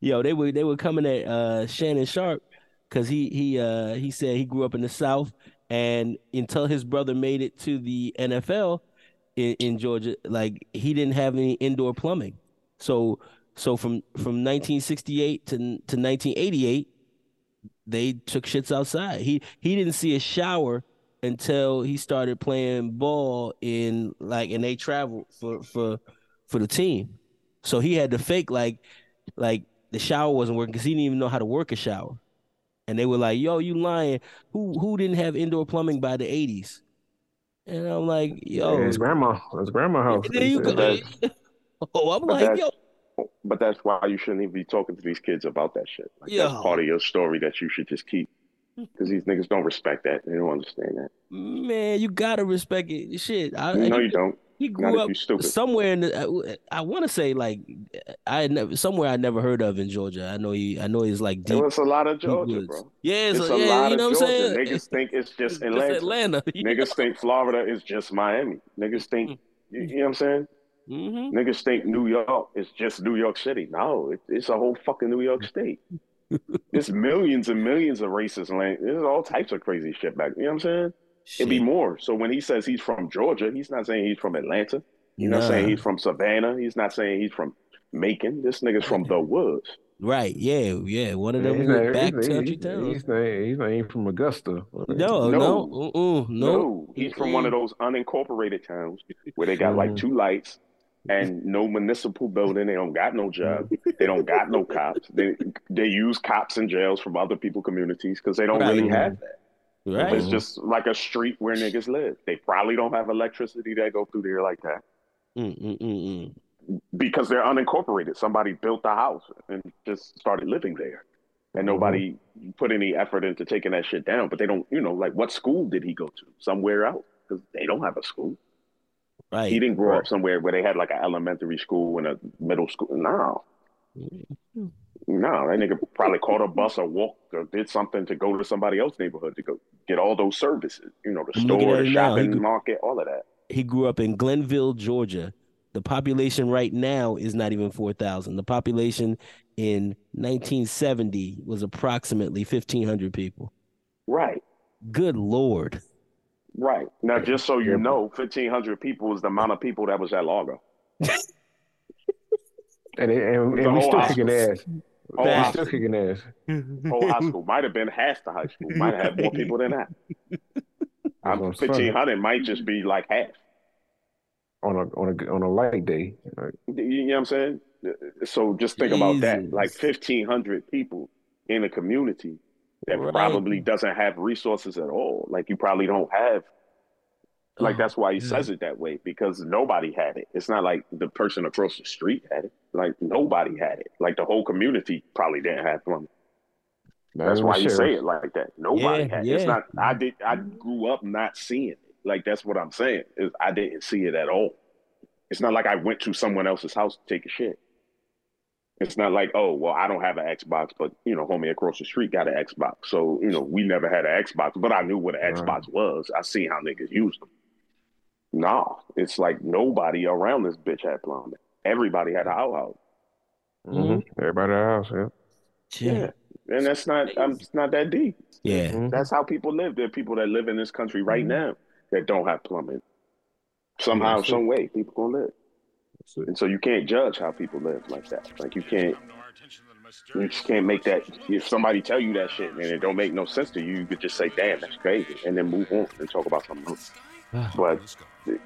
Yo, they were they were coming at uh, Shannon Sharpe because he he uh, he said he grew up in the South, and until his brother made it to the NFL in, in Georgia, like he didn't have any indoor plumbing. So so from from 1968 to to 1988, they took shits outside. He he didn't see a shower until he started playing ball in like and they traveled for for for the team. So he had to fake like like the shower wasn't working because he didn't even know how to work a shower. And they were like, "Yo, you lying? Who who didn't have indoor plumbing by the '80s?" And I'm like, "Yo, his grandma, his grandma house." You go. oh, I'm like, yo. But that's why you shouldn't even be talking to these kids about that shit. Like, Yo. That's part of your story that you should just keep. Because these niggas don't respect that. They don't understand that. Man, you gotta respect it. Shit, I, No, he, you don't. He grew up somewhere in the. I, I want to say like I never somewhere I never heard of in Georgia. I know he. I know he's like deep. was a lot of Georgia, bro. Yeah, it's, It's a, a yeah, lot you of know what I'm Georgia. saying. Niggas think it's just It's Atlanta. Atlanta. Niggas think Florida is just Miami. Niggas think, you, you know what I'm saying? Mm-hmm. Niggas think New York is just New York City. No, it, it's a whole fucking New York State. There's millions and millions of races. Like, there's all types of crazy shit back. You know what I'm saying? It'd be more. So when he says he's from Georgia, he's not saying he's from Atlanta. He's not Nah. saying he's from Savannah. He's not saying he's from Macon. This nigga's from the woods. Right? Yeah, yeah. One of them he's little not, back he's, country he's, towns. he's, not, he's not even from Augusta. No, no, No. no, no. No, he's from one of those unincorporated towns where they got like Mhm. two lights and no municipal building. They don't got no job. They don't got no cops. They they use cops and jails from other people communities because they don't Right. really have that. Right? It's just like a street where niggas live. They probably don't have electricity that go through there like that Mm, mm, mm, mm. because they're unincorporated. Somebody built a house and just started living there. And nobody put any effort into taking that shit down. But they don't, you know, like what school did he go to? Somewhere else. Because they don't have a school. Right. He didn't grow Right. up somewhere where they had like an elementary school and a middle school. No. No, that nigga probably caught a bus or walked or did something to go to somebody else's neighborhood to go get all those services. You know, the store, the. He shopping could- market, all of that. he grew up in Glennville, Georgia. The population right now is not even 4,000. The population in 1970 was approximately 1,500 people. Right. Good Lord. Right. Now, just so you know, 1,500 people is the amount of people that was at Largo. And, they, and, The and we whole still kicking ass. Whole We high still school. kicking ass. Whole high school. Might have been half the high school. Might have had more people than that. I'm 1,500 might just be like half. On a on a on a light day. Like, You know what I'm saying? So just think about that. Like 1,500 people in a community that Right. probably doesn't have resources at all. Like you probably don't have. Like Oh, that's why he yeah. says it that way because nobody had it. It's not like the person across the street had it. Like nobody had it. Like the whole community probably didn't have plumbing. not That's even why you sheriff. say it like that. Nobody Yeah, had it. It's not. I did. I grew up not seeing it. Like that's what I'm saying. Is I didn't see it at all. It's not like I went to someone else's house to take a shit. It's not like, oh, well, I don't have an Xbox, but you know, homie across the street got an Xbox. So you know, we never had an Xbox, but I knew what an Right. Xbox was. I seen how niggas used them. Nah, it's like nobody around this bitch had plumbing. Everybody had a outhouse. Mhm. Everybody had a house, yeah. Yeah. and that's not. Um, it's not that deep. Yeah. Mhm. That's how people live. There are people that live in this country right Mm-hmm. now that don't have plumbing. Somehow, That's it. some way, people gonna live. And so you can't judge how people live like that. Like you can't, you just can't make that. If somebody tell you that shit and it don't make no sense to you, you could just say, "Damn, that's crazy," and then move on and talk about something else. But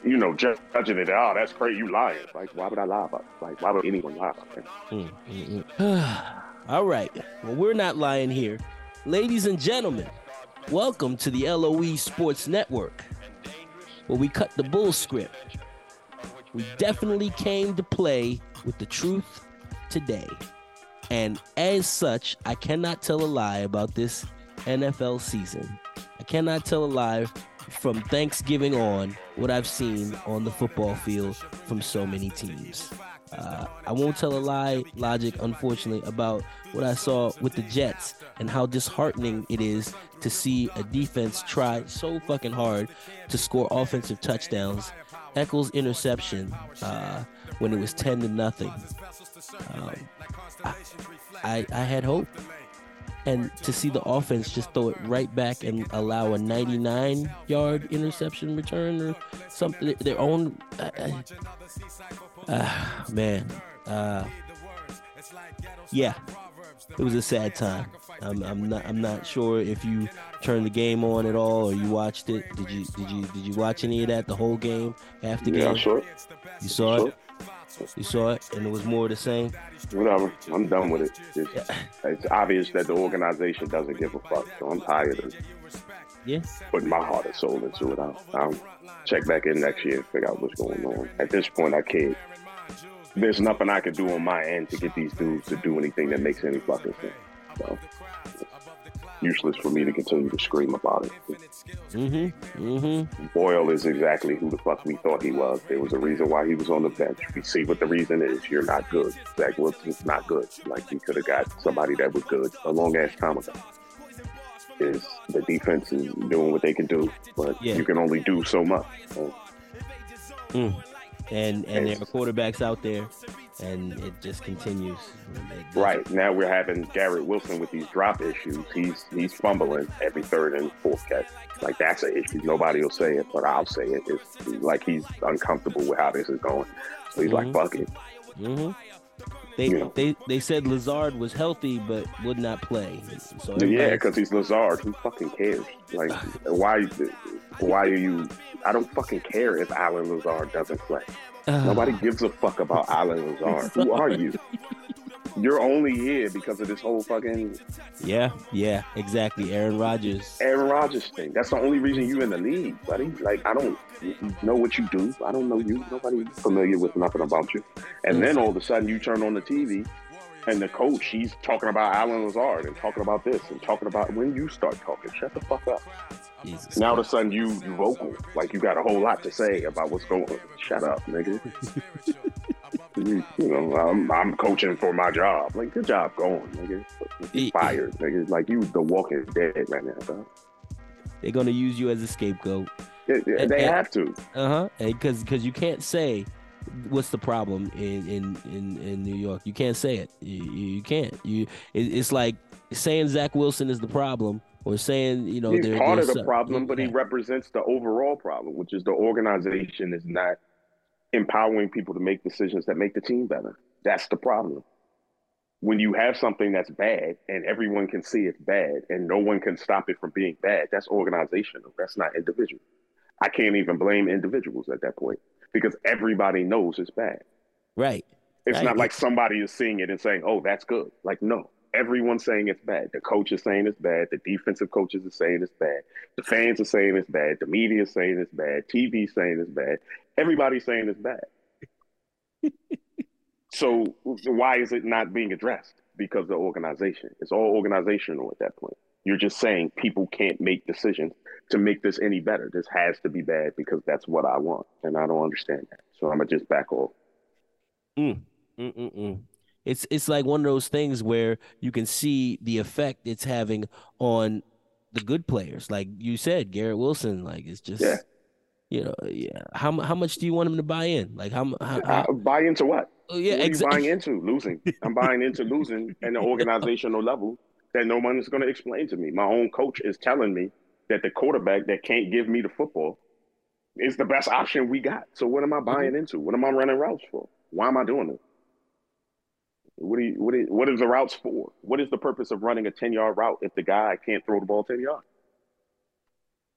you know, ju- judging it, oh, that's crazy, you lying. Like, why would I lie about? It? Like, why would anyone lie about that? Mm, mm, mm. All right. Well, we're not lying here. Ladies and gentlemen, welcome to the LOE Sports Network, where we cut the bull script. We definitely came to play with the truth today. And as such, I cannot tell a lie about this NFL season. I cannot tell a lie from Thanksgiving on what I've seen on the football field from so many teams. Uh, I won't tell a lie, logic, unfortunately, about what I saw with the Jets and how disheartening it is to see a defense try so fucking hard to score offensive touchdowns. Echols interception uh, when it was ten to nothing. Um, I, I, I had hope. And to see the offense just throw it right back and allow a 99 yard interception return or something, their own. Uh, uh, man. Uh, yeah, it was a sad time. I'm, I'm not I'm not sure if you turned the game on at all or you watched it. Did you did you did you watch any of that? The whole game, half the Yeah, game. sure. You saw Sure. it. You saw it, and it was more of the same. Whatever. I'm done with it. It's, it's obvious that the organization doesn't give a fuck. So I'm tired of Yeah. putting my heart and soul into it. I'll, I'll check back in next year and figure out what's going on. At this point, I can't. There's nothing I can do on my end to get these dudes to do anything that makes any fucking sense. So useless for me to continue to scream about it. Mm-hmm. Mm-hmm. Boyle is exactly who the fuck we thought he was. There was a reason why he was on the bench. We see what the reason is. You're not good. Zach Wilson's not good. Like we could have got somebody that was good a long ass time ago. Is the defense is doing what they can do, but Yeah. you can only do so much. So, Mm. And and there are quarterbacks out there, and it just continues. Right now we're having Garrett Wilson with these drop issues. He's he's fumbling every third and fourth catch. Like that's an issue. Nobody will say it, but I'll say it. It's like he's uncomfortable with how this is going. So he's Mhm. like, "Fuck it." Mm-hmm. They, they they said Lazard was healthy but would not play. So Yeah, because he's Lazard. Who fucking cares? Like, why? Why are you? I don't fucking care if Allen Lazard doesn't play. Ah, Nobody gives a fuck about Allen Lazard. Who are you? You're only here because of this whole fucking yeah, yeah, exactly. Aaron Rodgers. Aaron Rodgers thing. That's the only reason you're in the league, buddy. Like, I don't know what you do. I don't know you. Nobody familiar with nothing about you. And then all of a sudden, you turn on the TV, and the coach, he's talking about Allen Lazard and talking about this and talking about when you start talking. Shut the fuck up. Jesus. Now all of a sudden you you vocal, like you got a whole lot to say about what's going on. Shut up, nigga. you, you know, I'm, I'm coaching for my job. Like, good job going, nigga. E- You fired, nigga. Like you, the walking dead right now, dog. They're gonna use you as a scapegoat. They, they- they And- have to. Uh huh. Because because you can't say what's the problem in in in, in New York. You can't say it. You, you you can't. You it, it's like saying Zach Wilson is the problem or saying you know He's there- part of the some- problem, but he represents the overall problem, which is the organization is not empowering people to make decisions that make the team better. That's the problem. When you have something that's bad and everyone can see it's bad and no one can stop it from being bad, that's organizational. That's not individual. I can't even blame individuals at that point because everybody knows it's bad. right. It's Right. not like somebody is seeing it and saying, "Oh, that's good." Like, no, everyone's saying it's bad. The coach is saying it's bad. The defensive coaches are saying it's bad. The fans are saying it's bad. The media is saying it's bad. TV is saying it's bad. Everybody's saying it's bad. so why is it not being addressed? Because the organization. It's all organizational at that point. You're just saying people can't make decisions to make this any better. This has to be bad because that's what I want, and I don't understand that. So I'm gonna just back off. Mm-mm-mm. It's it's like one of those things where you can see the effect it's having on the good players. Like you said, Garrett Wilson. Like it's just, Yeah. you know, yeah. How how much do you want him to buy in? Like how how, uh, how I buy into what? oh, yeah, what exactly. buying into? Losing. I'm buying into losing at an organizational level that no one is going to explain to me. My own coach is telling me that the quarterback that can't give me the football is the best option we got. So what am I mm-hmm. buying into? What am I running routes for? Why am I doing it? What do you, what is, what is the routes for? What is the purpose of running a 10 yard route if the guy can't throw the ball 10 yards?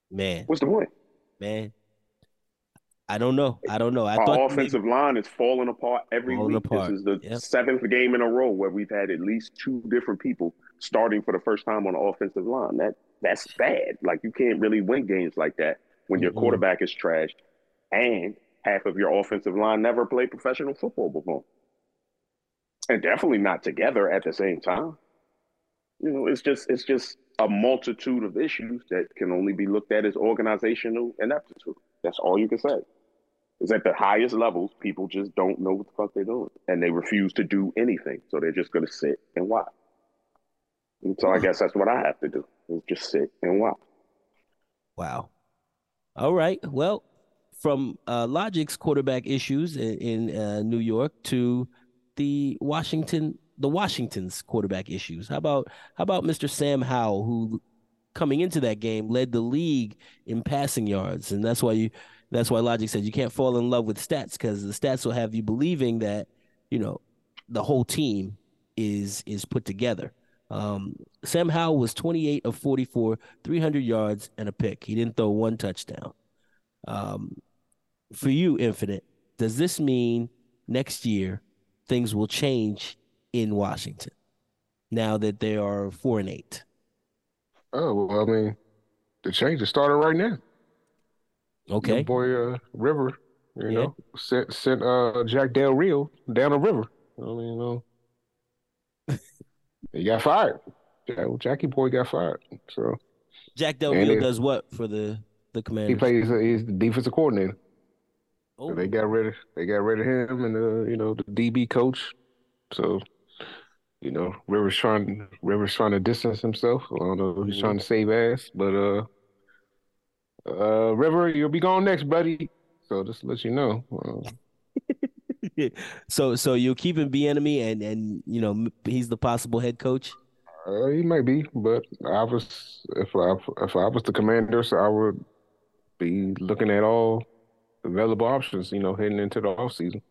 Man, What's the point? man. I don't know. I don't know. I Our thought offensive line is falling apart every Falling week. apart. This is the Yep. seventh game in a row where we've had at least two different people starting for the first time on the offensive line. That that's bad. Like you can't really win games like that when your Mm-mm. quarterback is trashed and half of your offensive line never played professional football before. And definitely not together at the same time. You know, it's just it's just a multitude of issues that can only be looked at as organizational ineptitude. That's all you can say. Is at the highest levels, people just don't know what the fuck they're doing, and they refuse to do anything. So they're just going to sit and watch. And so I guess that's what I have to do: is just sit and watch. Wow. All right. Well, from uh, Logic's quarterback issues in, in uh, New York to the Washington the Washington's quarterback issues. How about how about Mr. Sam Howell, who coming into that game led the league in passing yards, and that's why you that's why Logic said you can't fall in love with stats because the stats will have you believing that you know the whole team is is put together. Um, Sam Howell was 28 of 44, 300 yards and a pick. He didn't throw one touchdown. Um, for you, Infinite, does this mean next year things will change in Washington now that they are four and eight? Oh well, I mean, the change is started right now. Okay, Your boy uh, Rivera, you Yeah. know, sent sent uh, Jack Del Rio down the river. I mean, you know, he got fired. Jack, Jackie boy got fired. So Jack Del Rio does what for the the command? he plays. Uh, he's the defensive coordinator. Oh, they got rid of they got rid of him and uh, you know the DB coach. So you know Rivers trying Rivers trying to distance himself. I don't know if he's Mhm. trying to save ass, but uh, uh, River, you'll be gone next, buddy. So just to let you know. Uh, so so you're keeping Bieniemy and and you know he's the possible head coach. Uh, he might be, but I was if I if I was the commander, so I would be looking at all available options, you know, heading into the off season.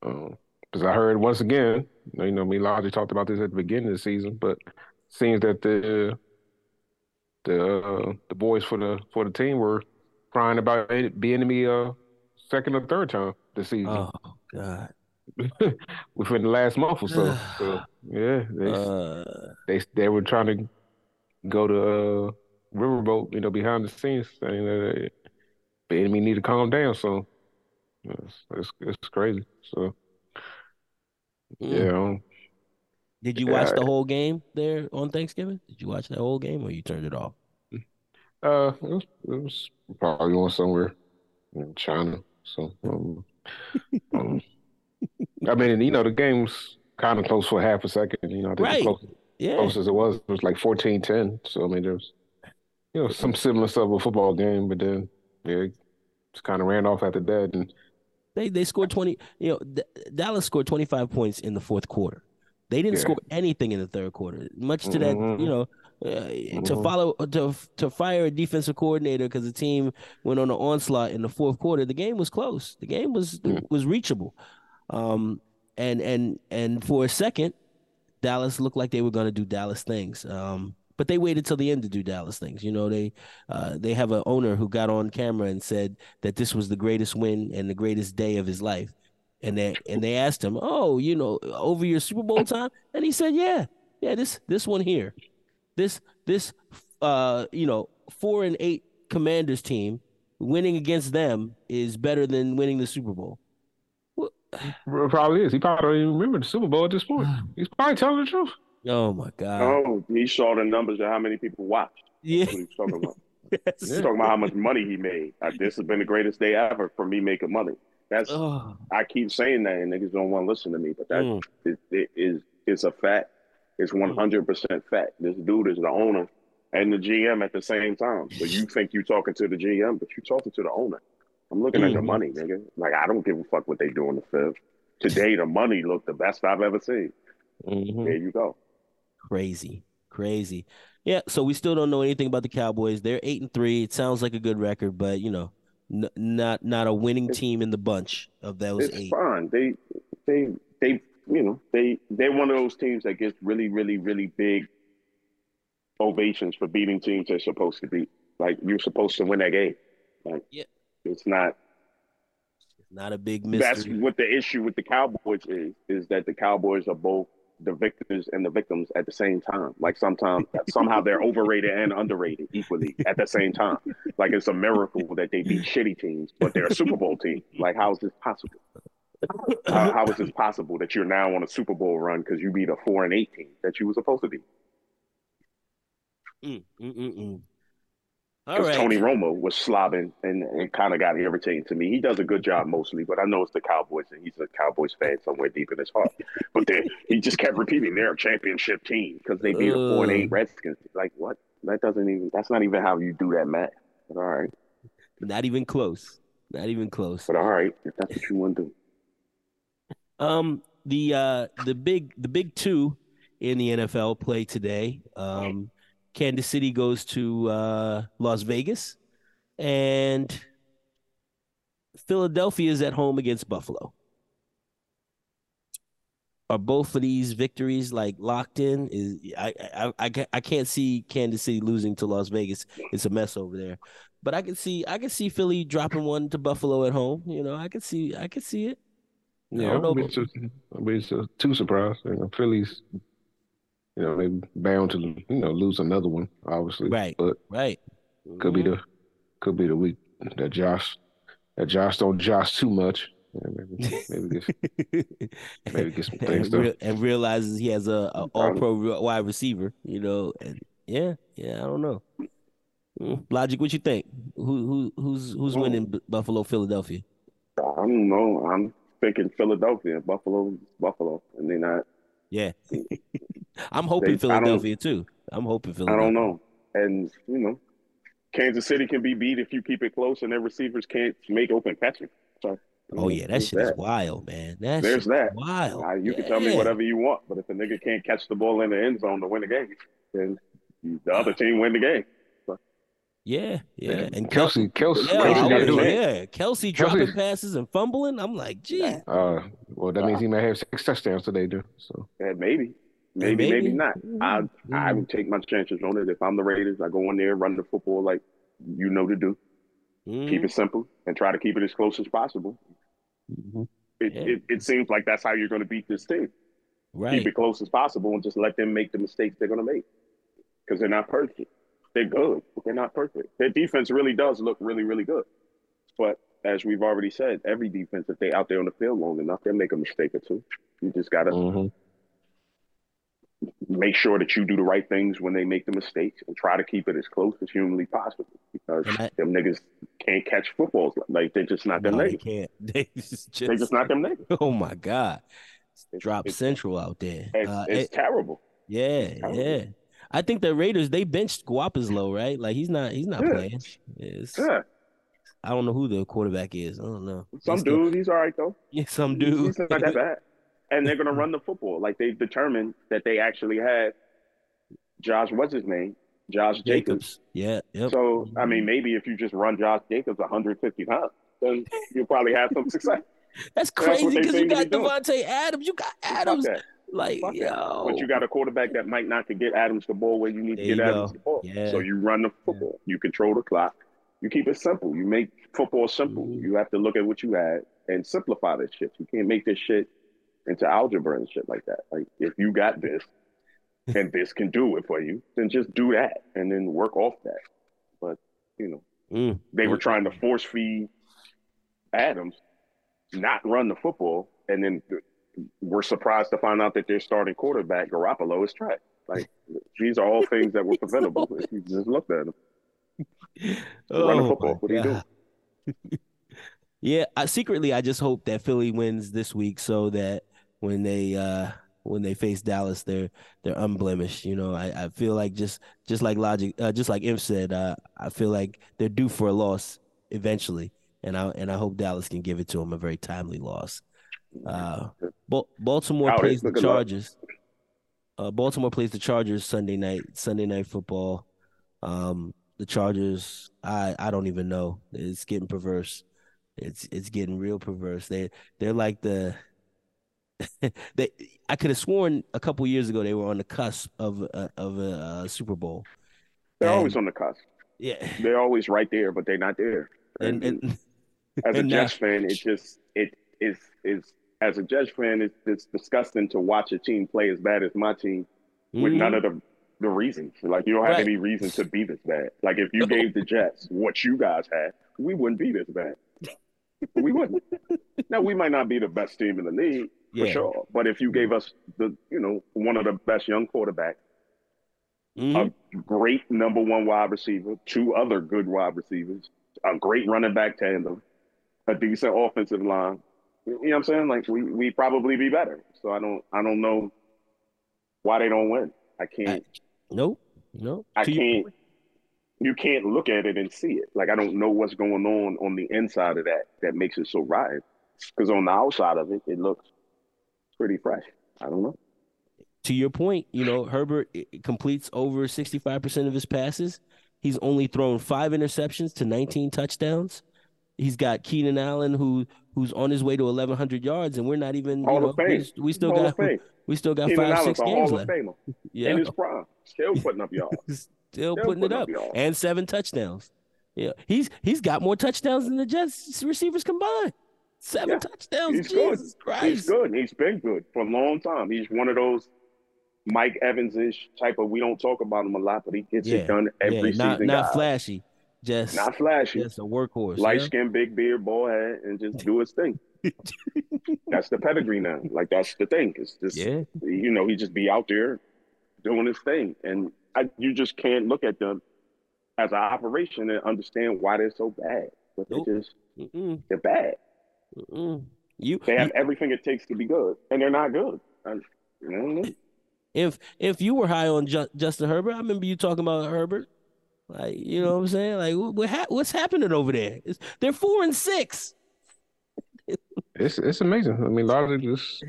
Because I heard once again, you know, me Logic talked about this at the beginning of the season, but seems that the the uh, the boys for the for the team were crying about it being me uh second or third time this season Oh God. within the last month or so. so yeah, they Uh, they they were trying to go to uh, Riverboat, you know, behind the scenes, saying that uh, the enemy need to calm down. So it's it's, it's crazy. So mm. yeah, um, Did you watch the whole game there on Thanksgiving? Did you watch that whole game or you turned it off? uh, it was, it was probably going somewhere in China. So um, um, I mean, you know, the game was kind of close for half a second. You know, I think Right. close, Yeah. closest it was it was like 14-10. So I mean, there was you know some semblance of a football game, but then yeah, it just kind of ran off after that. And They they scored 20, you know, D- Dallas scored 25 points in the fourth quarter. They didn't Yeah. score anything in the third quarter. Much to that, Mhm. you know, uh, to Mhm. follow to to fire a defensive coordinator because the team went on an onslaught in the fourth quarter. The game was close. The game was Mm. was reachable. Um and and and for a second Dallas looked like they were going to do Dallas things. Um but they waited till the end to do Dallas things. You know, they uh, they have an owner who got on camera and said that this was the greatest win and the greatest day of his life. And they and they asked him, "Oh, you know, over your Super Bowl time?" And he said, "Yeah, yeah, this this one here, this this uh, you know, four and eight Commanders team, winning against them is better than winning the Super Bowl." it probably is. He probably don't even remember the Super Bowl at this point. He's probably telling the truth. Oh my God! Oh, he saw the numbers of how many people watched. yeah, That's what he's talking about. yes. He's talking about how much money he made. Uh, this has been the greatest day ever for me making money. That's Oh, I keep saying that, and niggas don't want to listen to me, but that mm. it, it is it's a fact. It's one hundred percent fact. This dude is the owner and the GM at the same time. So you think you're talking to the GM, but you're talking to the owner. I'm looking at the Mhm. money, nigga. Like I don't give a fuck what they do on the field. Today the money looked the best I've ever seen. Mhm. There you go. Crazy, crazy. Yeah, so we still don't know anything about the Cowboys. They're eight and three. It sounds like a good record, but you know, n- not not a winning It's- team in the bunch of those it's eight. fine. They they they you know they they're one of those teams that gets really really really big ovations for beating teams they're supposed to beat. Like you're supposed to win that game. Like Yeah. it's not. Not a big mystery. That's what the issue with the Cowboys is. Is that the Cowboys are both the victors and the victims at the same time. Like sometimes somehow they're overrated and underrated equally at the same time. Like it's a miracle that they beat shitty teams, but they're a Super Bowl team. Like how is this possible? how, how is this possible that you're now on a Super Bowl run because you beat a four and eight team that you were supposed to be? Mm, mm, mm, mm. Because right. Tony Romo was slobbing and it kind of got irritating to me. He does a good job mostly, but I know it's the Cowboys and he's a Cowboys fan somewhere deep in his heart. But then he just kept repeating they're a championship team because they beat a four and eight Redskins. Like what? That doesn't even. That's not even how you do that math. But all right. Not even close. Not even close. But all right. If that's what you want to do. Um, the uh, the big the big two in the NFL play today. Um, Kansas City goes to uh, Las Vegas, and Philadelphia is at home against Buffalo. Are both of these victories like locked in? Is I I I, I can't see Kansas City losing to Las Vegas. It's a mess over there. But I can see I can see Philly dropping one to Buffalo at home. You know, I can see I can see it. Yeah, I don't know, I'll be, too, I'll be too, too surprised. You know, Philly's, you know, they bound to you know lose another one, obviously. Right. But Right. could be Mhm. the could be the week that Josh that Josh don't Josh too much. Yeah, maybe maybe get maybe get some things and, done. and realizes he has a, a all pro wide receiver, you know, and yeah, yeah, I don't know. Mm. Logic, what you think? Who who who's who's Well- winning B- Buffalo, Philadelphia? I don't know. I'm thinking Philadelphia, Buffalo, Buffalo, and they not. Yeah, I'm hoping They- Philadelphia too. I'm hoping Philadelphia. I don't know. And you know, Kansas City can be beat if you keep it close, and their receivers can't make open catches. So, Oh yeah, that shit is wild, man. That There's shit that. wild. Now, you can tell me whatever you want, but if a nigga can't catch the ball in the end zone to win the game, then the other team win the game. Yeah, yeah, And and Kelce, Kelce, Yeah, Kelce I do it. yeah, Kelce Kelce- dropping passes and fumbling. I'm like, gee, Uh, well, that means he might have six touchdowns today, too. So Yeah, maybe. Maybe, maybe. maybe, not. I Mhm. I would take my chances on it. If I'm the Raiders, I go in there, run the football like you know to do. Mhm. Keep it simple and try to keep it as close as possible. It Yeah. it, it seems like that's how you're going to beat this team. right. Keep it close as possible and just let them make the mistakes they're going to make because they're not perfect. They're good, but they're not perfect. Their defense really does look really, really good. But as we've already said, every defense, if they out there on the field long enough, they'll make a mistake or two. You just got to mhm. Make sure that you do the right things when they make the mistakes and try to keep it as close as humanly possible because I- them niggas can't catch footballs. Like they're just not them No, they niggas. can't. They just, They're just not them niggas. Oh my god, It's- drop it's- central out there. It's, Uh, it's it- terrible. yeah, terrible. yeah. I think the Raiders they benched Garoppolo, right? Like he's not he's not Yeah. playing. It's, Yeah, I don't know who the quarterback is. I don't know. some He's still- dude, he's all right though. yeah, some dude. He's not that bad. And they're gonna run the football. Like they've determined that they actually had Josh, what's his name? Josh Jacobs. Jacobs. Yeah. Yep. So I mean, maybe if you just run Josh Jacobs 150 times, then you'll probably have some success. That's crazy because you got doing. Davante Adams. You got Adams. Like Fuck that. yo. But you got a quarterback that might not could get Adams the ball where you need There to get Adams go. the ball. Yeah. So you run the football. You control the clock. You keep it simple. You make football simple. Mhm. You have to look at what you had and simplify this shit. You can't make this shit into algebra and shit like that. Like if you got this and this can do it for you, then just do that and then work off that. But you know, Mm. they were trying to force feed Adams, not run the football, and then we're surprised to find out that their starting quarterback Garoppolo is trash. Like these are all things that were preventable if you just looked at them. Run the Oh, football. What do you do? Yeah, I, secretly, I just hope that Philly wins this week so that when they uh when they face Dallas, they're they're unblemished. You know, I, I feel like just just like Logic, uh, just like Imp said, uh, I feel like they're due for a loss eventually, and I and I hope Dallas can give it to them a very timely loss. Uh, Ba- Baltimore plays the. Chargers. Uh, Baltimore plays the Chargers Sunday night. Sunday night football. Um, the Chargers, I I don't even know. It's getting perverse. It's it's getting real perverse. They they're like the. they I could have sworn a couple years ago they were on the cusp of a, of a uh, Super Bowl. They're And- always on the cusp. Yeah, They're always right there, but they're not there. and, and as a and Jets fan, it just it is is as a Jets fan, it's, it's disgusting to watch a team play as bad as my team with Mhm. none of the the reasons. Like you don't have Right. any reason to be this bad. Like if you No. gave the Jets what you guys had, we wouldn't be this bad. we wouldn't. now we might not be the best team in the league for Yeah. sure, but if you gave us the you know one of the best young quarterbacks, Mhm. a great number one wide receiver, two other good wide receivers, a great running back tandem, a decent offensive line. You know what I'm saying? Like we we probably be better. So I don't I don't know why they don't win. I can't Nope. Nope. I To can't point. you can't look at it and see it. Like I don't know what's going on on the inside of that that makes it so right. Because on the outside of it, it looks pretty fresh. I don't know. To your point, you know Herbert completes over sixty five percent of his passes. He's only thrown five interceptions to nineteen touchdowns. He's got Keenan Allen who who's on his way to eleven hundred yards, and we're not even. Hall you know. We, we still Hall got we still got Keenan five Allen's six games left. Yeah, in his prime, still putting up yards. still Still putting it up up, and seven touchdowns. Yeah, he's he's got more touchdowns than the Jets receivers combined. Seven Yeah, touchdowns. he's good. Jesus Christ. He's good. He's been good for a long time. He's one of those Mike Evans ish type of. We don't talk about him a lot, but he gets Yeah, it done every yeah, not season. not guys. flashy, just not flashy. just a workhorse. Light yeah? skin, big beard, bald head, and just do his thing. that's the pedigree now. Like that's the thing. It's just Yeah, you know he just be out there doing his thing, and I, you just can't look at them as an operation and understand why they're so bad. But Nope. they just Mm-mm, they're bad. Mm-mm. you, They have you- everything it takes to be good, and they're not good. I, you know, if if you were high on Ju- Justin Herbert, I remember you talking about Herbert. Like you know what I'm saying? Like what, what ha- what's happening over there? It's, they're four and six. It's it's amazing. I mean, a lot of it just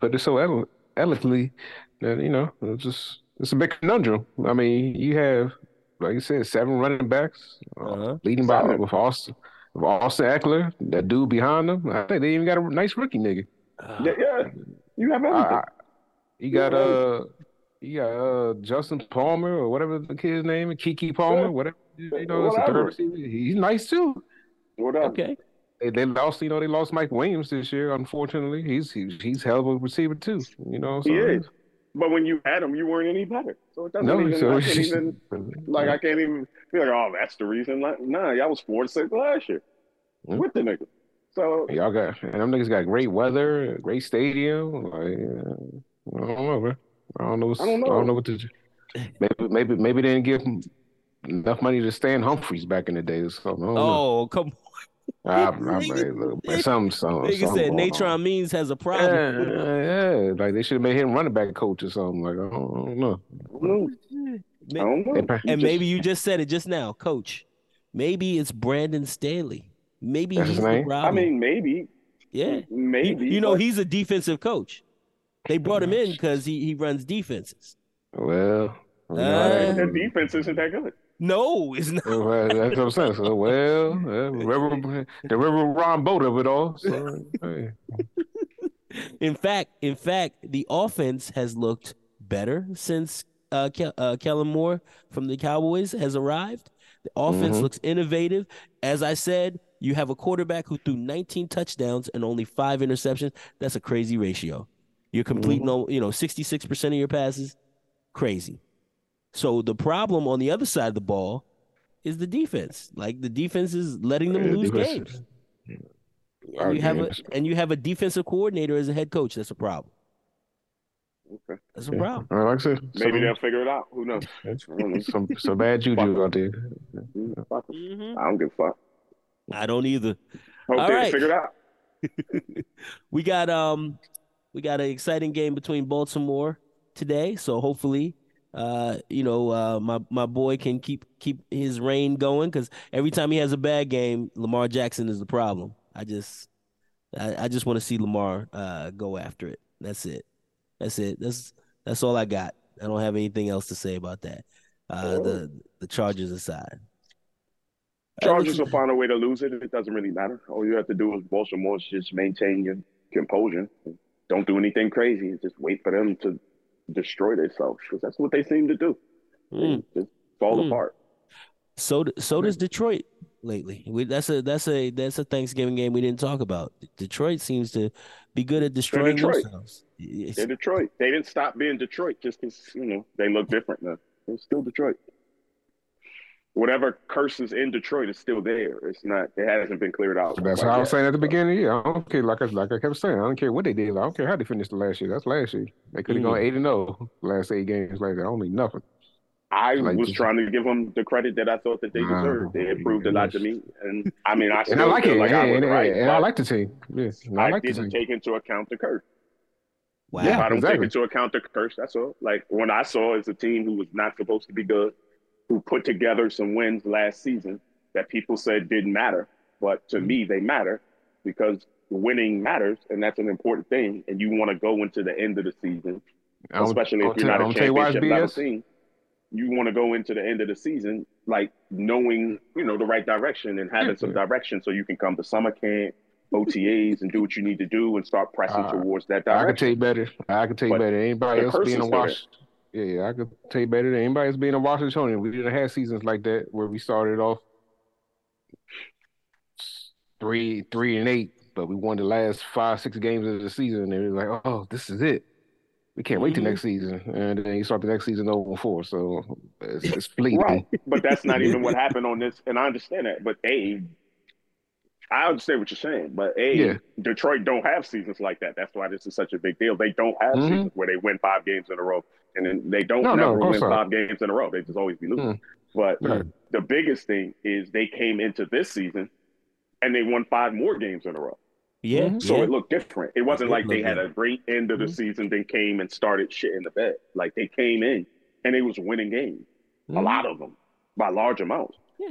put it so elo- eloquently that you know it's just it's a big conundrum. I mean, you have like you said, seven running backs, uh, Uh-huh. leading by with Austin, with Austin Ekeler, that dude behind them. I think they even got a nice rookie nigga. Uh, yeah, yeah, you have everything. I, I, you got uh, you got uh Justin Palmer or whatever the kid's name, is, Kiki Palmer, Yeah. whatever. You know, it's a third receiver. He's nice too. Whatever. okay. They, they lost, you know, they lost Mike Williams this year. Unfortunately, he's he's he's hell of a receiver too. You know, so He is. But when you had them, you weren't any better. So it doesn't No, even, so I can't even like I can't even be like, oh, that's the reason. Like, nah, y'all was four to six last year Yeah. with the nigga. So y'all got and them niggas got great weather, great stadium. Like uh, I don't know, bro. I don't know. What's, I don't know. I don't know what to. do. Maybe maybe maybe they didn't give enough money to Stan Humphries back in the day or something. Know. Oh come I, I, nigga- I, look, but some some. on. Nigga something said going on. Natron Means has a problem. Yeah, yeah, like they should have made him running back coach or something. Like I don't, I don't know. I don't know. I Ma- don't know. They probably- And You maybe you just said it just now, coach. Maybe it's Brandon Staley. Maybe That's he's his the name? I mean, maybe, yeah. Maybe. you know, he's a defensive coach. They brought him in because he, he runs defenses. Well, you know, Uh, their defense isn't that good. No, it's not. well, that's what I'm saying. So, well, Reverend, the Reverend Ron Boat of it all. So, hey. In fact, in fact, the offense has looked better since uh, Ke- uh, Kellen Moore from the Cowboys has arrived. The offense Mhm. looks innovative. As I said, you have a quarterback who threw 19 touchdowns and only five interceptions. That's a crazy ratio. You're completing, all you know, 66% of your passes. Crazy. So the problem on the other side of the ball is the defense. Like the defense is letting them Yeah, lose defense- games. Our And you have a and you have a defensive coordinator as a head coach. That's a problem. Okay. That's a Yeah. problem. All right, like I said, Maybe some, they'll figure it out. Who knows? I some some bad juju out there. Mm-hmm. I don't give a fuck. I don't either. Hope All they right. figure it out. We got um we got an exciting game between Baltimore today. So hopefully uh you know uh my my boy can keep keep his reign going because every time he has a bad game, Lamar Jackson is the problem. I just I, I just want to see Lamar uh go after it. That's it. That's it. That's that's all I got. I don't have anything else to say about that. Uh the the Chargers aside. Chargers will find a way to lose it. It doesn't really matter. All you have to do is Baltimore just maintain your composure. Don't do anything crazy. Just wait for them to destroy themselves because that's what they seem to do. They Mm. Just fall Mm. apart. So so does Detroit lately. We, that's a that's a that's a Thanksgiving game we didn't talk about. Detroit seems to be good at destroying Detroit. themselves. It's- They're Detroit. They didn't stop being Detroit just because you know they look different now. They're still Detroit. Whatever curses in Detroit is still there. It's not. It hasn't been cleared out. That's quite how I was saying at the beginning. Yeah, I don't care. Like I like I kept saying, I don't care what they did. I don't care how they finished the last year. That's last year. They could have Mm. gone eight and zero last eight games later. I don't need nothing. I Like was trying to give them the credit that I thought that they Nah, deserved. They improved a lot to me, and I mean, I still And I like it. like and, I was and- right. and I like the team. Yeah, and I I like the didn't team. take into account the curse. wow. Yeah. if I don't exactly. take into account the curse, that's all. Like when I saw as a team who was not supposed to be good, who put together some wins last season that people said didn't matter, but to me they matter because winning matters, and that's an important thing. And you want to go into the end of the season, I'm- especially I'll if you're not a I'll tell you why it's championship level team. You want to go into the end of the season like knowing, you know, the right direction and having some direction, so you can come to summer camp, OTAs, and do what you need to do and start pressing Uh, towards that I can tell you better. I can tell you But better. Anybody else being a still wash. Yeah, yeah, I could tell you better than anybody that's been a Washingtonian. We didn't have seasons like that where we started off three, three and eight, but we won the last five, six games of the season, and it was like, oh, this is it. We can't wait till Mhm. next season, and then you start the next season over four. So it's, it's fleeting. Right. But that's not even what happened on this. And I understand that. But A, I understand what you're saying. But A, Yeah. Detroit don't have seasons like that. That's why this is such a big deal. They don't have Mhm. seasons where they win five games in a row. And then they don't No, no, never of course win not. five games in a row. They just always be losing. Mm. But Right. the biggest thing is they came into this season and they won five more games in a row. Yeah. Mhm. So yeah. it looked different. It wasn't did like they look had a great end of the Mhm. season, then came and started shit in the bed. Like they came in and they was winning games, a Mhm. lot of them by large amounts. Yeah.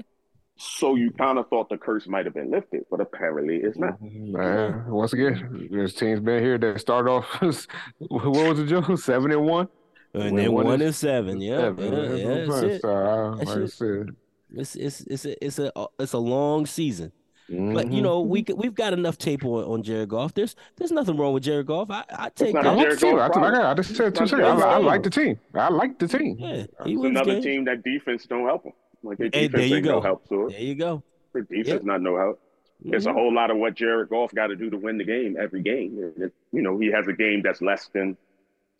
So you kind of thought the curse might have been lifted, but apparently it's not. Uh, once again, there's teams been here that start off. what was it, Joe? Seven and one. And When then one one is- and seven. Yeah. Seven. Yeah. That's yeah, that's it. So, uh, That's like it. It's it's it's a it's a it's a long season. But you mhm. know, we we've got enough tape on, on Jared Goff. There's there's nothing wrong with Jared Goff. I I take not I a that. like Jared the team. Goff I, I, problem. I just said two seconds. I, I like the team. I like the team. Yeah, he It's wins another games. team that defense don't help them. Like their Hey, defense there you ain't no help to it. There you go. Their defense not no help. It's a Mhm. whole lot of what Jared Goff got to do to win the game every game. And if, you know, he has a game that's less than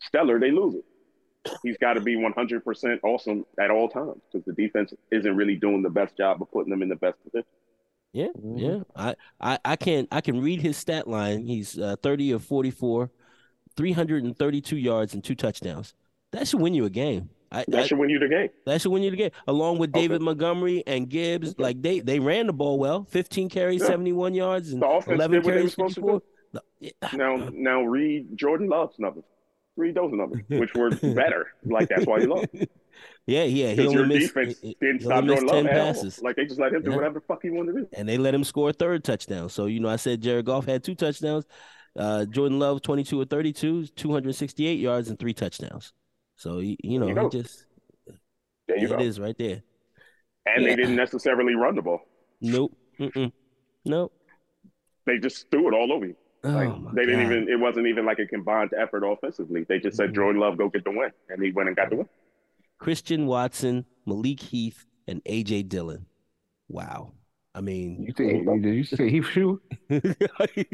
stellar, they lose it. He's got to be 100% awesome at all times because the defense isn't really doing the best job of putting them in the best position. Yeah, Mhm. yeah. I, I, I can I can read his stat line. He's uh, 30 of 44, 332 yards and two touchdowns. That should win you a game. I, That I- should win you the game. that should win you the game. Along with Okay. David Montgomery and Gibbs, Okay. like they they ran the ball well. 15 carries, Yeah. 71 yards, and The 11 did what they were carries, 54. No, yeah. Now, now read Jordan Love's numbers. Read of them, which were better. Like that's why you lost. Yeah, yeah. He your missed, defense he- didn't he stop Jordan Love 10 passes. Like they just let him do Yeah. whatever the fuck he wanted to do. and they let him score a third touchdown. So, you know, I said Jared Goff had two touchdowns. Uh, Jordan Love, 22 or 32, 268 yards and three touchdowns. So, you, you know, you he just, There you it go. is right there. And Yeah. they didn't necessarily run the ball. Nope. Mm-mm. Nope. They just threw it all over you. Like oh, my they didn't God. even. It wasn't even like a combined effort offensively. They just said Mhm. Jordan Love go get the win, and he went and got the win. Christian Watson, Malik Heath, and AJ Dillon. Wow. I mean, You think, did you say he shoot? I,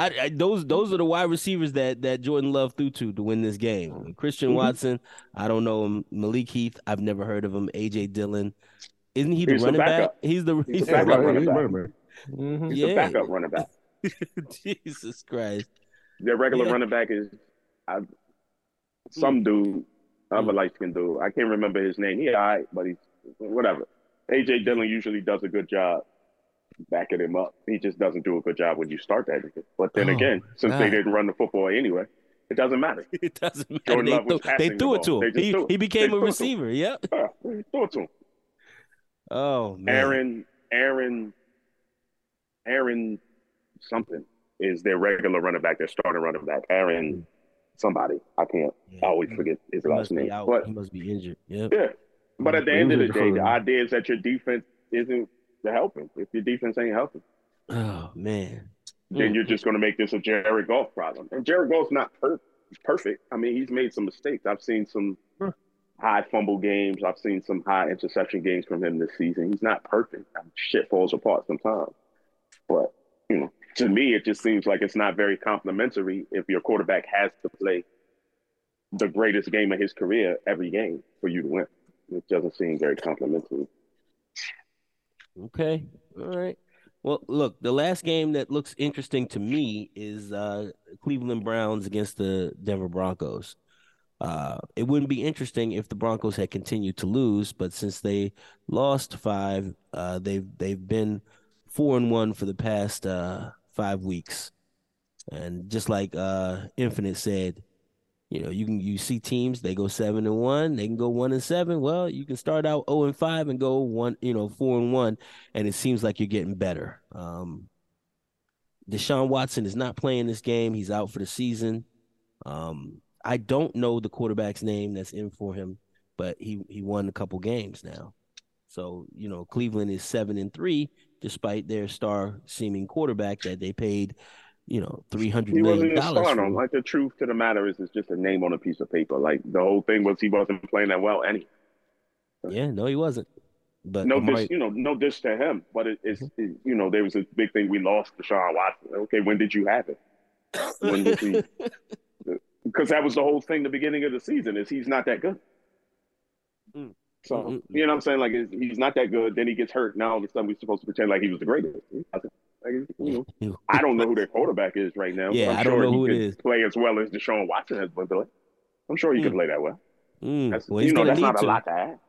I, those those are the wide receivers that that Jordan Love threw to to win this game. Christian Mhm. Watson, I don't know him. Malik Heath, I've never heard of him. AJ Dillon, isn't he the He's the running back? He's the He's he's the the backup running running He's back. running back. Mhm. He's Yeah. the backup running back. Jesus Christ. Their regular Yeah. running back is I, Hmm. some dude, other light skinned dude. I can't remember his name. He all right, but he's whatever. AJ Dillon usually does a good job backing him up. He just doesn't do a good job when you start that. But then Oh, again, since God. they didn't run the football anyway, it doesn't matter. It doesn't matter. Jordan They, Love was threw, they threw the it to him. He, threw he became a threw it to him. receiver. Yep. Ah, throw it to him. Oh man. Aaron, Aaron, Aaron, something is their regular running back. Their starting running back. Aaron, somebody. I can't. Yeah. I always forget his He last name. out. But he must be injured. Yep. yeah, but at the end of the day, the idea is that your defense isn't helping. If your defense ain't helping, Oh man. then Mm. you're just going to make this a Jared Goff problem. And Jared Goff's not per- perfect. I mean, he's made some mistakes. I've seen some high fumble games. I've seen some high interception games from him this season. He's not perfect. I mean, shit falls apart sometimes. But, you know, to me, it just seems like it's not very complimentary if your quarterback has to play the greatest game of his career every game for you to win. It doesn't seem very complimentary. Okay. All right. Well, look, the last game that looks interesting to me is uh Cleveland Browns against the Denver Broncos. Uh it wouldn't be interesting if the Broncos had continued to lose, but since they lost five, uh they've they've been four and one for the past uh five weeks. And just like uh Infinite said, you know, you can you see teams they go seven and one, they can go one and seven. Well, you can start out zero and five and go one, you know, four and one, and it seems like you're getting better. Um, Deshaun Watson is not playing this game. He's out for the season. Um, I don't know the quarterback's name that's in for him, but he he won a couple games now. So you know, Cleveland is seven and three, despite their star seeming quarterback that they paid, you know, three hundred million dollars. Like the truth to the matter is, it's just a name on a piece of paper. Like the whole thing was he wasn't playing that well. Any Yeah, no, he wasn't. But no Amari, diss, you know, no dish to him. But it, it's Mm-hmm. it, you know, there was a big thing. We lost Deshaun Watson. Okay, when did you have it? When did he? Because that was the whole thing. The beginning of the season is he's not that good. Mm. So Mm-mm. you know what I'm saying? Like he's not that good. Then he gets hurt. Now all of a sudden we're supposed to pretend like he was the greatest. Like, you know, I don't know who their quarterback is right now. Yeah, I'm I don't sure know who it could is. Play as well as Deshaun Watson has been playing. I'm sure he could Mm. play that well. Mm, That's, well, you he's know, that's not to. a lot to ask.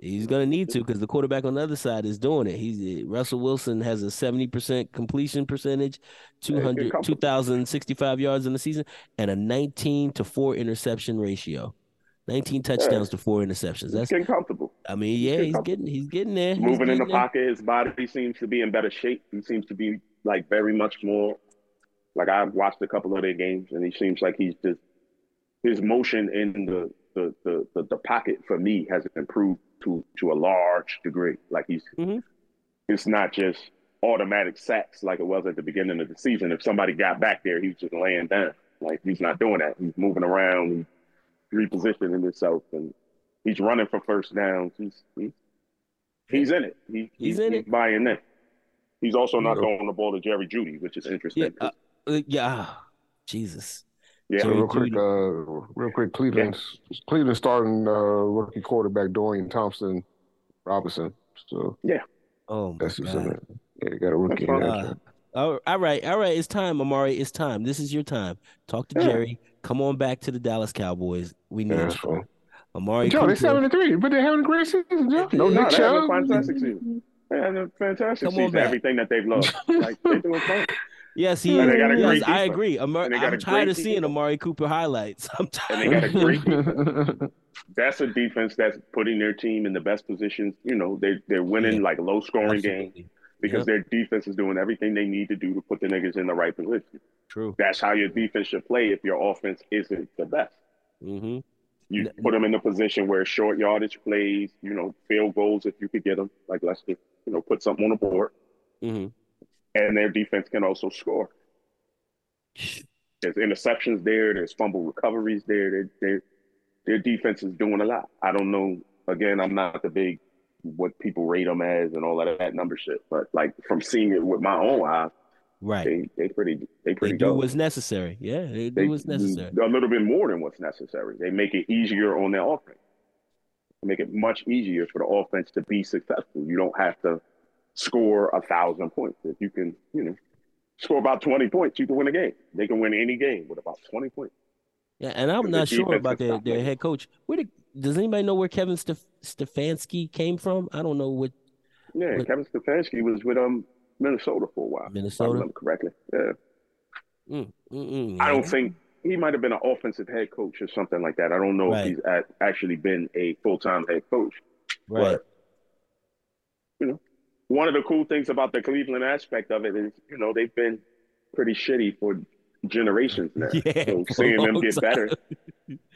He's gonna need to because the quarterback on the other side is doing it. He's Russell Wilson has a seventy percent completion percentage, Yeah, 200, 2,065 yards in the season, and a nineteen to four interception ratio. Nineteen touchdowns to four interceptions. That's getting comfortable. I mean, yeah, he's getting he's getting there. He's Moving in the there. pocket, his body seems to be in better shape. He seems to be like very much more like I've watched a couple of their games and he seems like he's just his motion in the the the, the, the pocket for me has improved to to a large degree. Like he's Mhm. it's not just automatic sacks like it was at the beginning of the season. If somebody got back there, he was just laying down. Like he's not doing that. He's moving around, repositioning himself, and he's running for first downs. He's he's, he's in it. He, He's in it. buying in. He's also not Yeah. throwing the ball to Jerry Jeudy, which is interesting. Yeah, uh, yeah. ah, Jesus. yeah, Jerry real quick, uh, real quick, Cleveland, Cleveland starting uh, rookie quarterback Dorian Thompson Robinson. So yeah, Oh my that's what's in God. it. Yeah, they got a rookie That's. Uh, all all right, all right. It's time, Amari. It's time. This is your time. Talk to Yeah. Jerry. Come on back to the Dallas Cowboys. We need Yeah, you. That's. Amari Joe, they're seven and three, but they're having a great season, Joe. No No, Nick they're having a Chubb. fantastic season. They're having a fantastic Come season. back. Everything that they've lost, like they're doing fine. Yes, he And they got a yes, I agree. Amar- And they got I'm tired great of seeing defense. Amari Cooper highlights. I'm tired. And they got a great That's a defense that's putting their team in the best positions. You know, they they're winning Yeah. like low scoring games because Yep. their defense is doing everything they need to do to put the niggas in the right position. True. That's how your defense should play if your offense isn't the best. hmm You put them in a position where short yardage plays, you know, field goals if you could get them. Like let's just, you know, put something on the board, hmm and their defense can also score. There's interceptions there. There's fumble recoveries there. Their their their defense is doing a lot. I don't know. Again, I'm not the big what people rate them as and all of that number shit, but like from seeing it with my own eyes, Right. they they pretty they They pretty do dope. what's necessary. Yeah, they do what's necessary. a little bit more than what's necessary. They make it easier on their offense. They make it much easier for the offense to be successful. You don't have to score a thousand points. If you can, you know, score about twenty points, you can win a game. They can win any game with about twenty points. Yeah, and I'm not sure about their, their head coach. Where did, does anybody know where Kevin Stef- Stefanski came from? I don't know what Yeah, But- Kevin Stefanski was with um Minnesota for a while. If I Minnesota. remember correctly. Yeah. Mm, mm, mm, I don't think he might have been an offensive head coach or something like that. I don't know Right. if he's at, actually been a full time head coach. Right. But you know, one of the cool things about the Cleveland aspect of it is, you know, they've been pretty shitty for generations now. Yeah, so seeing them get time. better,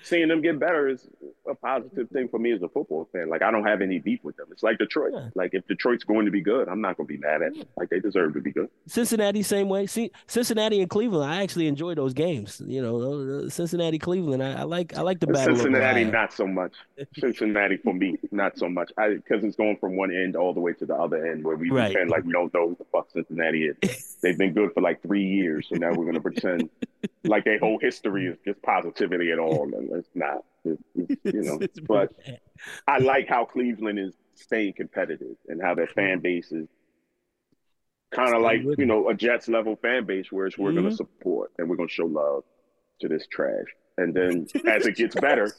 seeing them get better is a positive thing for me as a football fan. Like I don't have any beef with them. It's like Detroit. Yeah. Like if Detroit's going to be good, I'm not going to be mad at them. Like they deserve to be good. Cincinnati, same way. See, Cincinnati and Cleveland, I actually enjoy those games. You know, uh, Cincinnati, Cleveland, I, I like. I like the battle. Cincinnati, not so much. Cincinnati for me, not so much. I because it's going from one end all the way to the other end, where we Right. pretend like we don't know who the fuck Cincinnati is. They've been good for like three years, so now we're going to pretend like their whole history is just positivity at all, and it's not. It's- it's, you know, It's but bad. I like how Cleveland is staying competitive and how their fan base is kind of like you know a Jets level fan base, where it's we're going Mhm. to support and we're going to show love to this trash, and then as it gets better,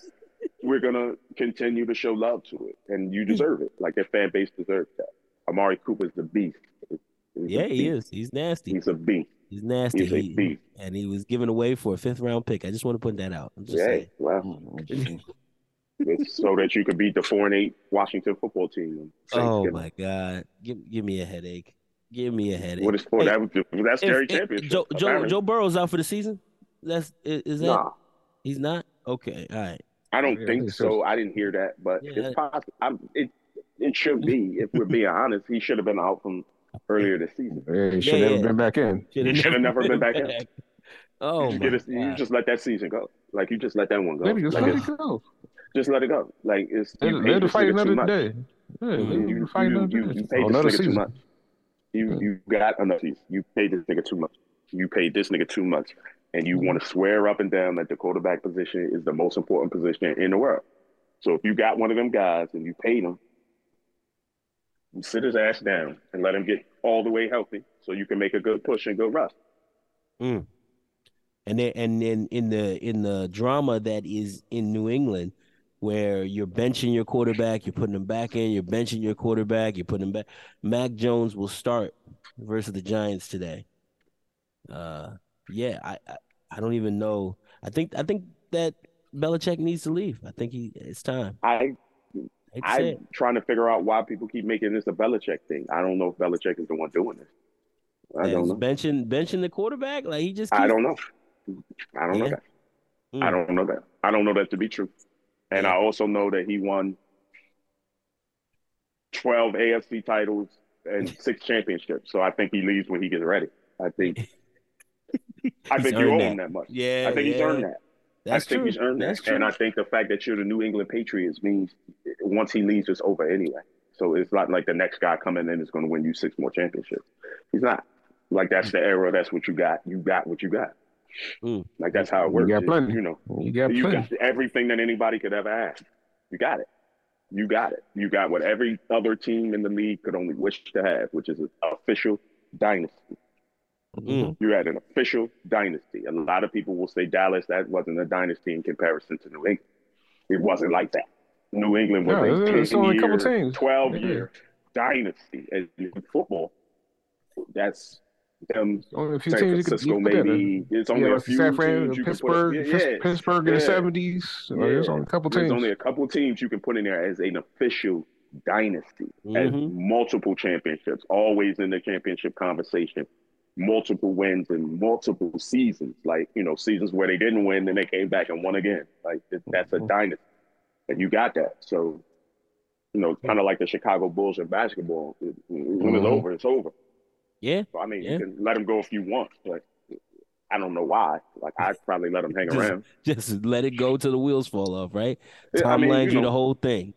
we're going to continue to show love to it, and you deserve it. Like their fan base deserves that. Amari Cooper's the beast. He's Yeah, he beast. is. He's nasty. He's a beast. He's nasty. He's a He- beast. and he was given away for a fifth round pick. I just want to put that out. I'm just Yeah, saying. well, it's so that you could beat the four and eight Washington football team. on Oh Thanksgiving. my God. Give give me a headache. Give me a headache. What is for Hey, that? was- That's If- Jerry if- championship. Joe, Joe. Joe Burrow's out for the season. That's is, is that Nah, he's not okay. All right. I don't Yeah, I think think so. so. I didn't hear that, but Yeah. it's possible. I'm, it it should be. If we're being honest, he should have been out from earlier this season. Yeah, he should Yeah, never yeah. been back in. He should've never been back in. Oh you, my just, get a- you just let that season go. Like you just let that one go. Maybe just Like, let it go. just let it go. Like it's Let, you let paid it this fight nigga too another much. day. Yeah, let mm-hmm. You, you, fight you, another you, day. you paid Oh, this another nigga too much. You you got enough. You you paid this nigga too much. You paid this nigga too much, and you want to swear up and down that the quarterback position is the most important position in the world. So if you got one of them guys and you paid him, you sit his ass down and let him get all the way healthy, so you can make a good push and go rush. Mm. And then and then in the in the drama that is in New England, where you're benching your quarterback, you're putting him back in, you're benching your quarterback, you're putting him back. Mac Jones will start versus the Giants today. Uh, yeah, I, I I don't even know. I think I think that Belichick needs to leave. I think he it's time. I I hate to say I'm trying to figure out why people keep making this a Belichick thing. I don't know if Belichick is the one doing this. I it. don't know. benching benching the quarterback. Like he just I don't know. I don't know that. Mm. I don't know that. I don't know that to be true. And Yeah. I also know that he won 12 AFC titles and six championships. So I think he leaves when he gets ready. I think I think you owe earned him that. that much. Yeah, I think he's earned that. That's I think true. he's earned That's that. true. And I think the fact that you're the New England Patriots means once he leaves, it's over anyway. So it's not like the next guy coming in is going to win you six more championships. He's not. Like that's the era. That's what you got. You got what you got. Mm. Like that's how it works. You works. got It's, plenty. You know, You got you plenty. got everything that anybody could ever ask. You got it. You got it. You got what every other team in the league could only wish to have, which is an official dynasty. Mm. You had an official dynasty. A lot of people will say Dallas, that wasn't a dynasty in comparison to New England. It wasn't like that. New England was No, a it's- it's 10 only a couple year, teams. 12 Yeah. year dynasty. In football, that's them Only a few San teams you could, Francisco, you could put that in. maybe. It's only yeah, a few San Fran, teams you can Pittsburgh, put. Pitts- Yeah, Pittsburgh in the yeah. seventies. There's only a couple There's teams. only a couple teams you can put in there as an official dynasty, as Mhm. multiple championships, always in the championship conversation, multiple wins and multiple seasons. Like you know, seasons where they didn't win, then they came back and won again. Like that's a Mhm. dynasty, and you got that. So, you know, kind of like the Chicago Bulls in basketball. It- When it's Mhm. over, it's over. Yeah. So I mean, Yeah. you can let them go if you want, but I don't know why. Like I'd probably let them hang Just- around. Just let it go till the wheels fall off, right? Yeah, Tom I mean, Landry, you the whole thing.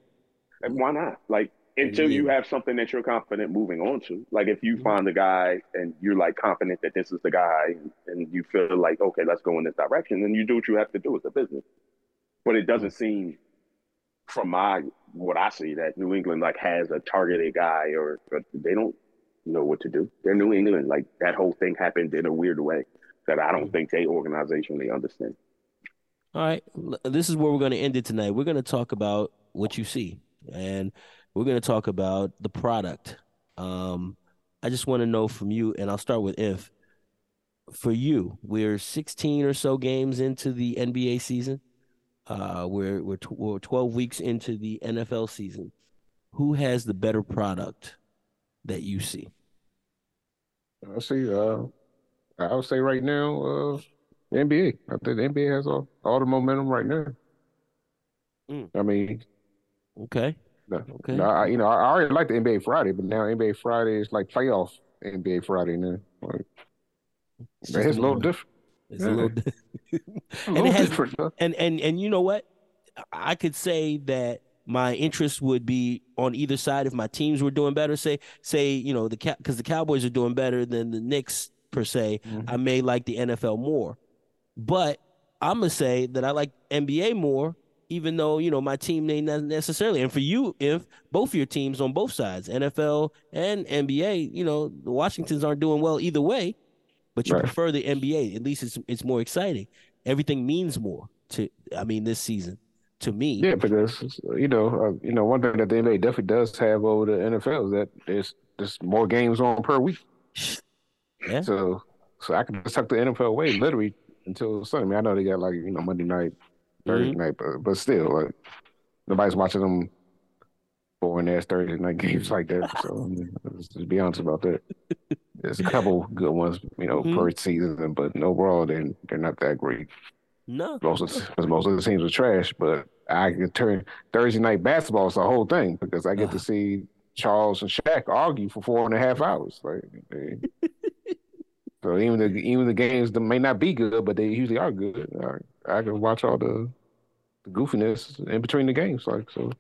And why not? Like until you have something that you're confident moving on to. Like if you Mhm. find a guy and you're like confident that this is the guy and, you feel like, okay, let's go in this direction, then you do what you have to do. as a business. But it doesn't seem from my what I see that New England like has a targeted guy or, or they don't know what to do. They're New England. Like that whole thing happened in a weird way that I don't Mhm. think they organizationally understand. All right. This is where we're going to end it tonight. We're going to talk about what you see, and we're going to talk about the product. Um, I just want to know from you, and I'll start with if. For you, we're 16 or so games into the NBA season. Uh, we're we're, tw- we're 12 weeks into the NFL season. Who has the better product that you see? I see. Uh, I would say right now, uh, NBA. I think the NBA has all, all the momentum right now. Mm. I mean, Okay. No, Okay. no, I, you know, I already like the NBA Friday, but now NBA Friday is like playoff NBA Friday now. Like, It's it's, a little different. It's a little. di- A little it has- different. huh? and and and you know what i could say that my interest would be on either side if my teams were doing better say say you know the because the cowboys are doing better than the knicks per se Mhm. i may like the nfl more but i'm gonna say that i like nba more even though you know my team may not necessarily and for you if both your teams on both sides nfl and nba you know the washingtons aren't doing well either way but you Right. prefer the nba at least it's it's more exciting everything means more to I mean this season to me. Yeah, because you know, uh, you know, one thing that the NBA definitely does have over the NFL is that there's there's more games on per week. Yeah. So, so I can just tuck the NFL away literally until Sunday. I, mean, I know they got like you know Monday night, Thursday Mhm. night, but but still, like nobody's watching them boring ass Thursday night games like that. So let's just be honest about that. There's a couple good ones, you know, Mhm. per season, but overall, they're they're not that great. No. Most of because most of the teams are trash, but I can turn Thursday night basketball is the whole thing because I get to Ah. see Charles and Shaq argue for four and a half hours. Like, they- so even the even the games that may not be good, but they usually are good. I can watch all the, the goofiness in between the games. Like so,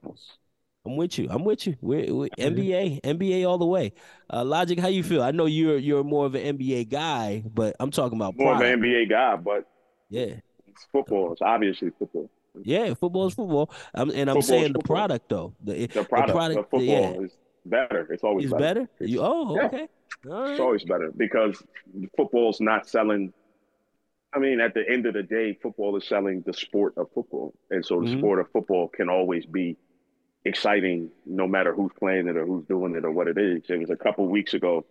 I'm with you. I'm with you. We're, we Yeah. NBA, NBA all the way. Uh, Logic, how you feel? I know you're you're more of an NBA guy, but I'm talking about More of an NBA guy, but Yeah, it's football. It's obviously football. yeah. Football is football. I'm, and I'm Football saying the product though. The, The product, of football yeah, is better. It's always is better. better. You, oh, Yeah. okay. All It's always better because football's not selling. I mean, at the end of the day, football is selling the sport of football, and so the Mhm. sport of football can always be exciting, no matter who's playing it or who's doing it or what it is. It was a couple weeks ago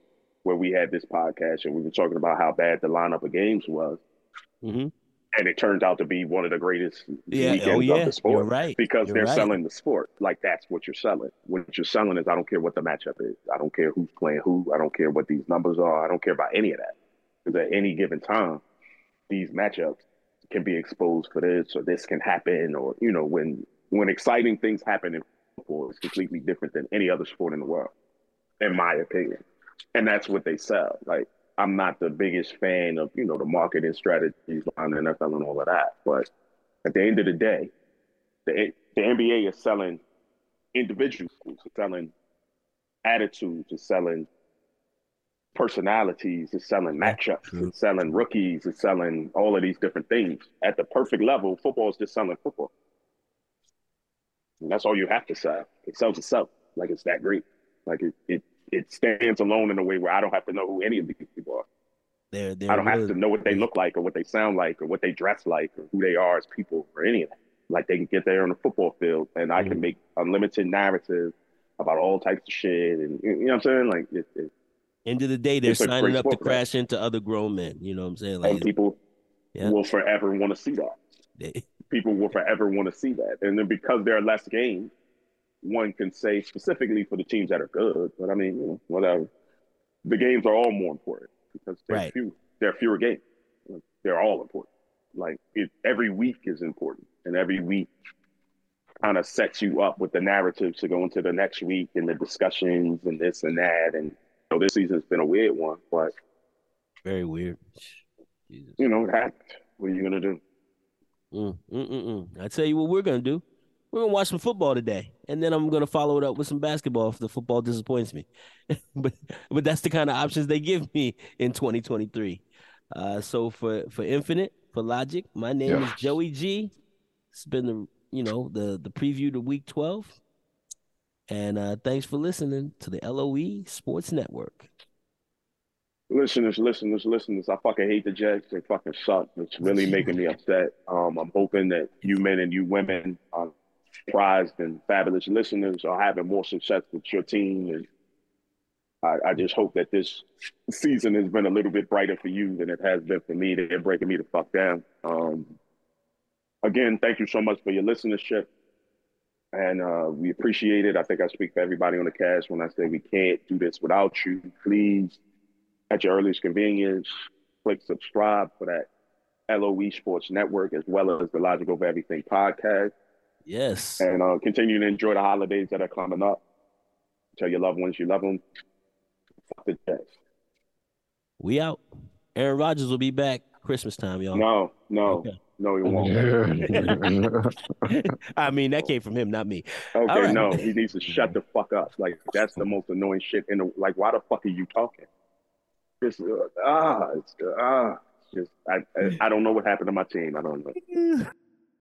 where we had this podcast and we were talking about how bad the lineup of games was, hmm and it turned out to be one of the greatest Yeah. weekends Oh, of the sport You're right. because You're they're right. selling the sport. Like that's what you're selling. What you're selling is I don't care what the matchup is. I don't care who's playing who. I don't care what these numbers are. I don't care about any of that. Because at any given time, these matchups can be exposed for this or this can happen or you know when when exciting things happen in football, it's completely different than any other sport in the world, in my opinion. And that's what they sell. Like I'm not the biggest fan of you know the marketing strategies behind the NFL and all of that, but at the end of the day, the the NBA is selling individuals, selling attitudes, it's selling personalities, it's selling matchups, it's selling rookies, it's selling all of these different things. At the perfect level, football is just selling football. And that's all you have to sell. It sells itself. Like it's that great. Like it, it it stands alone in a way where I don't have to know who any of these people are. They're, they're I don't have to know what they look like or what they sound like or what they dress like or who they are as people or any of that. Like they can get there on the football field and I can Mhm. make unlimited narrative about all types of shit and you know what I'm saying? Like it, it, End of the day, they're signing up to sport for that. crash into other grown men. You know what I'm saying? and Like, people Yeah. will forever want to see that. they, People will forever want to see that. And then because there are less games, one can say specifically for the teams that are good, but I mean, you know, whatever. The games are all more important because there are Right. few there are fewer games. They're all important. Like it, every week is important, and every week kind of sets you up with the narrative to go into the next week and the discussions and this and that. And so this season's been a weird one, but very weird. Jesus. you know, it happened. What are you gonna do? Mm, mm, mm, mm. I tell you what we're gonna do. We're gonna watch some football today, and then I'm gonna follow it up with some basketball if the football disappoints me. but but that's the kind of options they give me in 2023. Uh, so for for Infinite, for Logic, my name Yeah. is Joey G. It's been the you know the the preview to Week 12, and uh, thanks for listening to the LOE Sports Network. Listeners, listeners, listeners, I fucking hate the Jets. They fucking suck. It's really making me upset. Um, I'm hoping that you men and you women are prized and fabulous listeners are having more success with your team. And I, I just hope that this season has been a little bit brighter for you than it has been for me. They're breaking me the fuck down. Um, again, thank you so much for your listenership. And uh, we appreciate it. I think I speak for everybody on the cast when I say we can't do this without you. Please at your earliest convenience, click subscribe for that LOE Sports Network as well as the Logic Over Everything podcast. Yes, And uh, continue to enjoy the holidays that are coming up. Tell your loved ones you love them. Fuck the Jets. we out. Aaron Rodgers will be back Christmas time, y'all. No, no, Okay. no, he won't. I mean, that came from him, not me. Okay, right. no, he needs to shut the fuck up. Like that's the most annoying shit in the. Like, why the fuck are you talking? Just uh, ah, it's, uh, ah, just I, I I don't know what happened to my team. I don't know.